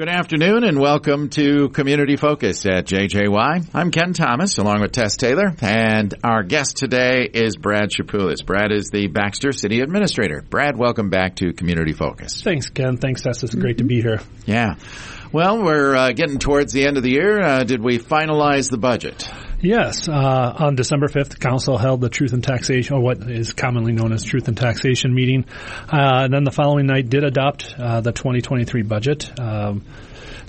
Good afternoon and welcome to Community Focus at JJY. I'm Ken Thomas along with Tess Taylor and our guest today is Brad Chapulis. Brad is the Baxter City Administrator. Brad, welcome back to Community Focus. Thanks, Ken. Thanks, Tess. It's great mm-hmm. to be here. Yeah. Well, we're uh, getting towards the end of the year. Uh, did we finalize the budget? Yes, uh, on December 5th, Council held the Truth and Taxation, or what is commonly known as Truth and Taxation meeting. Uh, and then the following night did adopt uh, the 2023 budget. Um,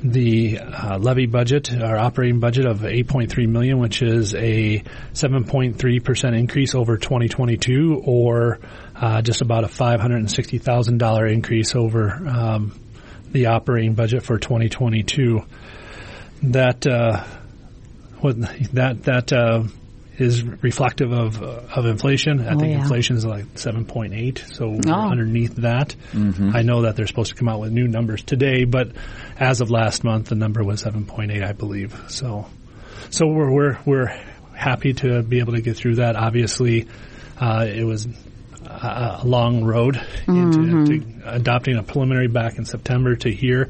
the uh, levy budget, our operating budget of 8.3 million, which is a 7.3 percent increase over 2022, or uh, just about a $560,000 increase over um, the operating budget for 2022. That uh, that that uh, is reflective of of inflation. I oh, think yeah. inflation is like 7.8, so oh. underneath that. Mm-hmm. I know that they're supposed to come out with new numbers today, but as of last month, the number was 7.8, I believe. So, so we're we're we're happy to be able to get through that. Obviously, uh, it was a long road mm-hmm. into, adopting a preliminary back in September to here.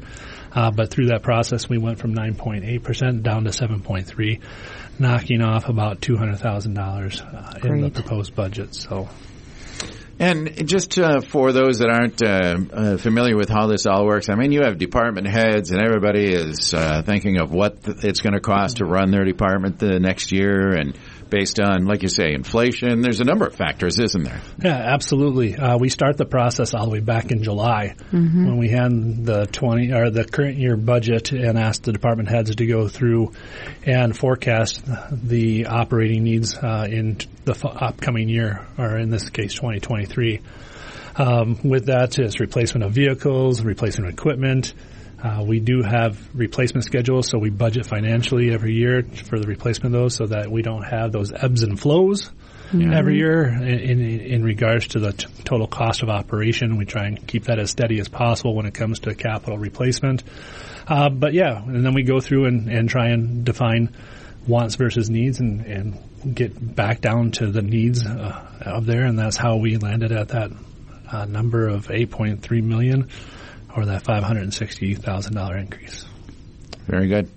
Uh, but through that process, we went from 9.8% down to 7.3, knocking off about $200,000 uh, in the proposed budget. So. And just uh, for those that aren't uh, uh, familiar with how this all works, I mean, you have department heads, and everybody is uh, thinking of what th- it's going to cost to run their department the next year, and based on, like you say, inflation. There's a number of factors, isn't there? Yeah, absolutely. Uh, we start the process all the way back in July mm-hmm. when we had the 20 or the current year budget and asked the department heads to go through and forecast the operating needs uh, in the f- upcoming year, or in this case, 2023. Um, with that is replacement of vehicles, replacement of equipment, uh, we do have replacement schedules, so we budget financially every year for the replacement of those so that we don't have those ebbs and flows mm-hmm. every year in, in, in regards to the t- total cost of operation. We try and keep that as steady as possible when it comes to capital replacement. Uh, but yeah, and then we go through and, and try and define wants versus needs and, and get back down to the needs uh, of there, and that's how we landed at that uh, number of 8.3 million or that $560,000 increase. Very good.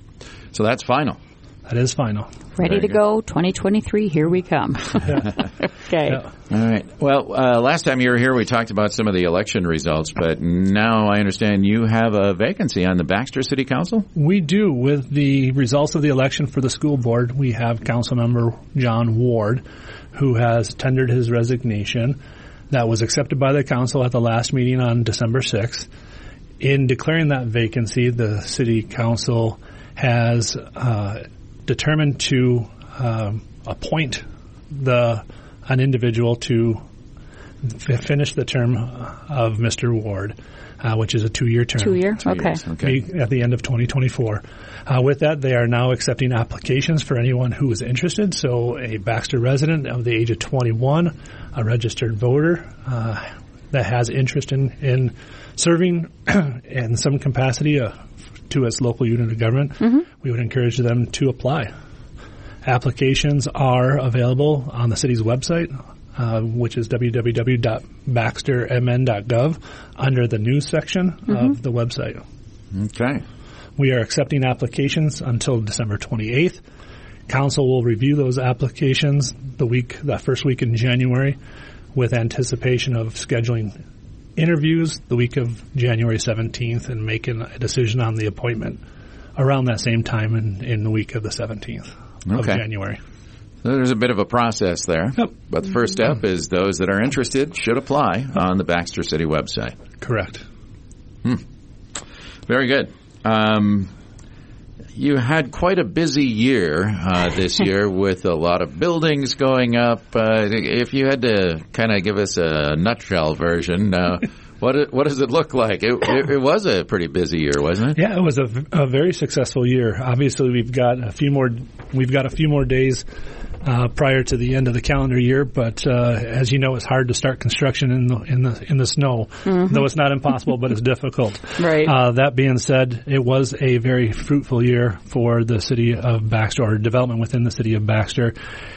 So that's final. That is final. Ready Very to good. go, 2023, here we come. okay. Yeah. All right. Well, uh, last time you were here, we talked about some of the election results, but now I understand you have a vacancy on the Baxter City Council? We do. With the results of the election for the school board, we have council member John Ward, who has tendered his resignation. That was accepted by the council at the last meeting on December 6th in declaring that vacancy, the city council has uh, determined to um, appoint the an individual to f- finish the term of Mr. Ward, uh, which is a two-year term. Two year, two okay. okay. At the end of 2024. Uh, with that, they are now accepting applications for anyone who is interested. So, a Baxter resident of the age of 21, a registered voter uh, that has interest in in serving in some capacity uh, to its local unit of government, mm-hmm. we would encourage them to apply. Applications are available on the city's website, uh, which is www.baxtermn.gov under the news section mm-hmm. of the website. Okay. We are accepting applications until December 28th. Council will review those applications the week, that first week in January, with anticipation of scheduling interviews the week of January 17th and making a decision on the appointment around that same time in, in the week of the 17th okay. of January. So there's a bit of a process there. Yep. But the first step is those that are interested should apply on the Baxter City website. Correct. Hmm. Very good. Um, you had quite a busy year uh, this year with a lot of buildings going up. Uh, if you had to kind of give us a nutshell version, uh, what what does it look like? It, it, it, was a pretty busy year, wasn't it? Yeah, it was a, a, very successful year. Obviously, we've got a few more we've got a few more days uh, prior to the end of the calendar year. But uh, as you know, it's hard to start construction in the in the in the snow. Though it's not impossible, but it's difficult. Right. Uh, that being said, it was a very fruitful year for the city of Baxter, or development within the city of Baxter.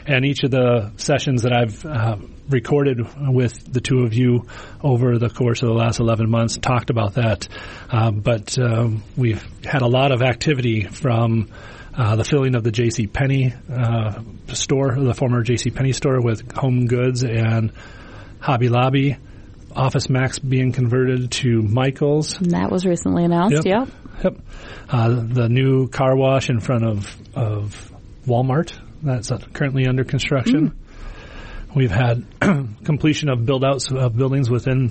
And each of the sessions that I've uh, recorded with the two of you over the course of the last 11 months talked about that. Uh, but um, we've had a lot of activity from uh, the filling of the J.C. Penney uh, store, the former J.C. Penney store, with Home Goods and Hobby Lobby. Office Max being converted to Michaels. And that was recently announced. Yep. Yep. Uh, the new car wash in front of of Walmart that's currently under construction. We've had completion of build outs of buildings within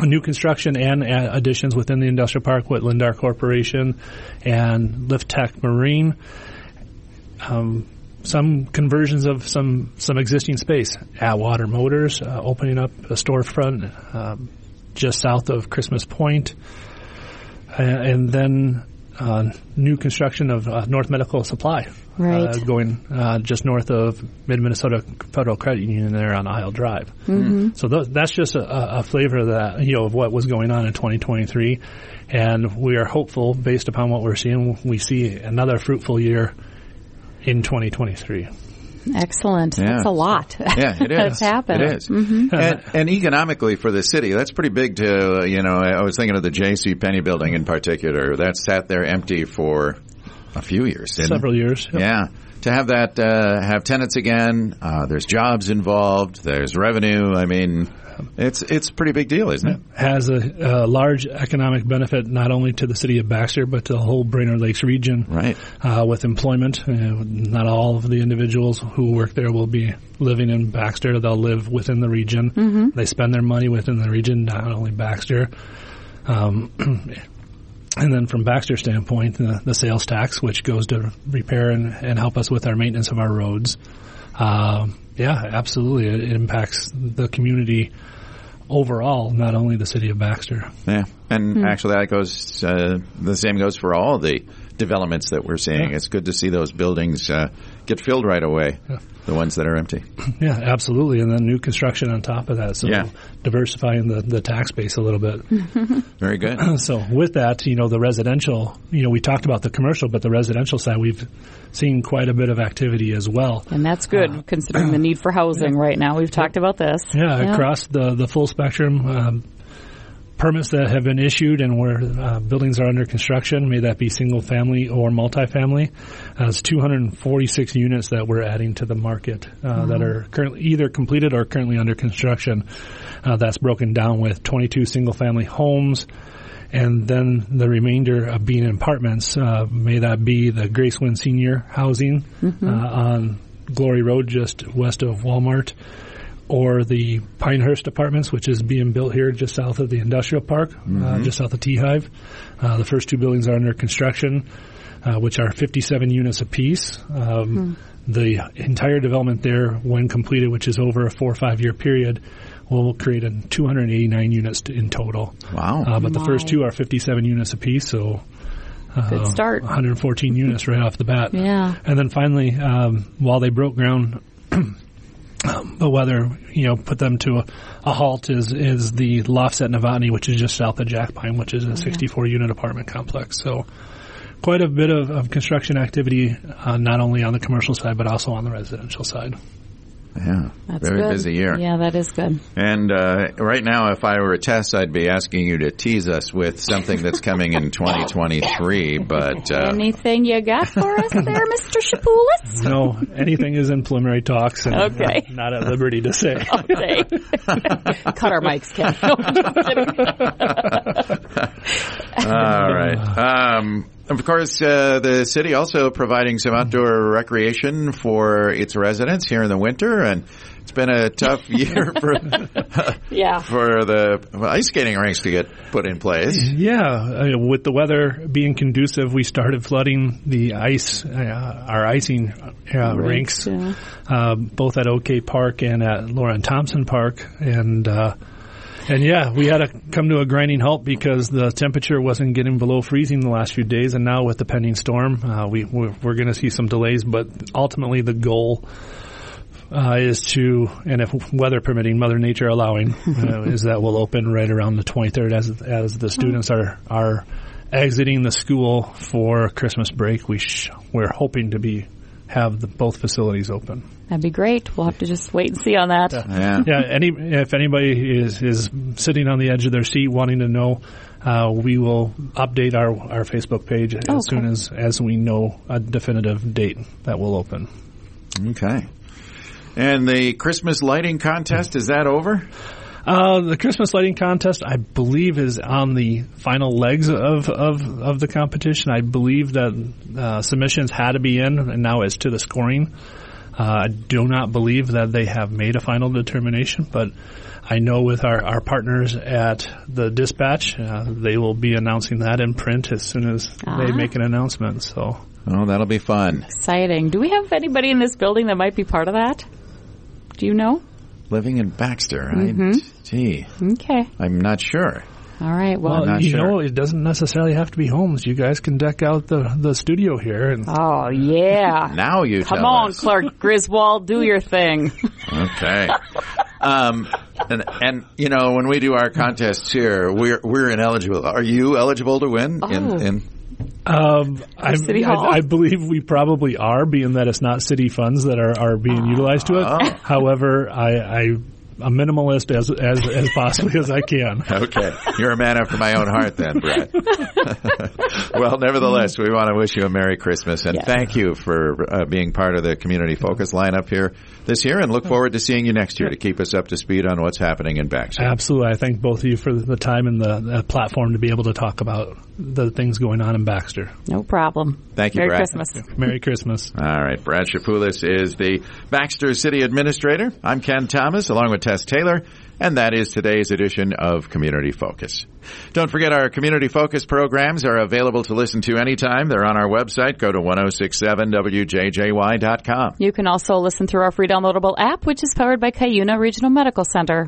new construction and additions within the industrial park with Lindar Corporation and Lift Tech Marine. Um, some conversions of some some existing space. Atwater Motors uh, opening up a storefront um, just south of Christmas Point, and then uh, new construction of uh, North Medical Supply, Right. uh, going uh, just north of Mid Minnesota Federal Credit Union there on Isle Drive. Mm-hmm. So th- that's just a, a flavor of that, you know, of what was going on in 2023, and we are hopeful, based upon what we're seeing, we see another fruitful year in 2023. Excellent. Yeah. That's a lot. Yeah, it is. That's happened. It is. And, and economically for the city, that's pretty big to, uh, you know, I was thinking of the J.C. Penney building in particular. That sat there empty for a few years, didn't it? Several years. Yep. Yeah. To have that, uh, have tenants again, uh, there's jobs involved, there's revenue. I mean, it's, it's a pretty big deal, isn't it? has a, a large economic benefit not only to the city of Baxter but to the whole Brainerd Lakes region. Right. Uh, with employment, uh, not all of the individuals who work there will be living in Baxter. They'll live within the region. They spend their money within the region, not only Baxter. Um, and then from Baxter's standpoint, the, the sales tax, which goes to repair and, and help us with our maintenance of our roads. Um, yeah, absolutely. It, it impacts the community overall, not only the city of Baxter. Yeah. And actually that goes, uh, the same goes for all the developments that we're seeing. Yeah. It's good to see those buildings, uh, get filled right away. The ones that are empty. Yeah, absolutely. And then new construction on top of that. So Yeah. diversifying the, the tax base a little bit. Very good. so with that, you know, the residential, you know, we talked about the commercial, but the residential side, we've seen quite a bit of activity as well. And that's good considering the need for housing right now. We've talked about this. Yeah, across the, the full spectrum. Um, permits that have been issued and where uh, buildings are under construction, may that be single family or multifamily. Uh, it's 246 units that we're adding to the market uh, that are currently either completed or currently under construction. Uh, that's broken down with 22 single family homes. And then the remainder of being in apartments, uh, may that be the Grace Gracewind Senior Housing uh, on Glory Road, just west of Walmart, or the Pinehurst Apartments, which is being built here just south of the industrial park, uh, just south of T Hive. Uh, the first two buildings are under construction, uh, which are 57 units apiece. Um, The entire development there, when completed, which is over a four or five year period, will create a 289 units in total. Wow. Uh, but the My. first two are 57 units apiece, so uh, Good start. 114 units right off the bat. Yeah. And then finally, um, while they broke ground, um, the weather, you know, put them to a, a halt is is the Lofset Navani, which is just south of Jack Pine, which is a 64 unit apartment complex. So quite a bit of, of construction activity, uh, not only on the commercial side but also on the residential side. Yeah. That's Very good. busy year. Yeah, that is good. And uh, right now, if I were a test, I'd be asking you to tease us with something that's coming in 2023. But uh, Anything you got for us there, Mr. Chapulis? No, anything is in preliminary talks, and Okay. I'm not at liberty to say. Okay. Cut our mics, Ken. No, I'm just kidding. all right. Um, of course, uh, the city also providing some outdoor recreation for its residents here in the winter, and it's been a tough year for Yeah. for the ice skating rinks to get put in place. Yeah, uh, with the weather being conducive, we started flooding the ice, uh, our icing uh, rinks, yeah. uh, both at OK Park and at Lauren Thompson Park, and uh, and yeah, we had to come to a grinding halt because the temperature wasn't getting below freezing the last few days, and now with the pending storm, uh, we we're, we're going to see some delays, but ultimately the goal uh, is to, and if weather permitting, Mother Nature allowing, uh, is that we'll open right around the 23rd as as the students are are exiting the school for Christmas break. We sh- we're hoping to be have the, both facilities open. That'd be great. We'll have to just wait and see on that. Yeah. Yeah, any if anybody is is sitting on the edge of their seat wanting to know, uh, we will update our our Facebook page as Okay. soon as as we know a definitive date that will open. Okay. And the Christmas lighting contest, is that over? Uh, the Christmas lighting contest, I believe, is on the final legs of, of, of the competition. I believe that uh, submissions had to be in, and now it's to the scoring. Uh, I do not believe that they have made a final determination, but I know with our, our partners at the dispatch, uh, they will be announcing that in print as soon as they Ah. make an announcement. So Oh, that'll be fun. Exciting. Do we have anybody in this building that might be part of that? Do you know? Living in Baxter. Mm-hmm. I, gee, Okay. I'm not sure. All right. Well, well, not you sure. know, it doesn't necessarily have to be homes. You guys can deck out the, the studio here and oh yeah. Now you Come tell on, us. Clark Griswold, do your thing. Okay. Um, and, and you know when we do our contests here, we're we're ineligible. Are you eligible to win? Oh. In, in Um, I? I, I believe we probably are, being that it's not city funds that are, are being utilized to it. Oh. However, I, I a minimalist as as as possibly as I can. Okay. You're a man after my own heart then, Brett. well, nevertheless, we want to wish you a Merry Christmas and Yes. thank you for uh, being part of the Community Focus lineup here this year and look forward to seeing you next year to keep us up to speed on what's happening in Baxter. Absolutely, I thank both of you for the time and the, the platform to be able to talk about the things going on in Baxter. No problem. Thank you, Merry Brad. Christmas. Merry Christmas. All right. Brad Chapulis is the Baxter City Administrator. I'm Ken Thomas along with Tess Taylor. And that is today's edition of Community Focus. Don't forget our Community Focus programs are available to listen to anytime. They're on our website. Go to 1067wjjy.com. You can also listen through our free downloadable app, which is powered by Cuyuna Regional Medical Center.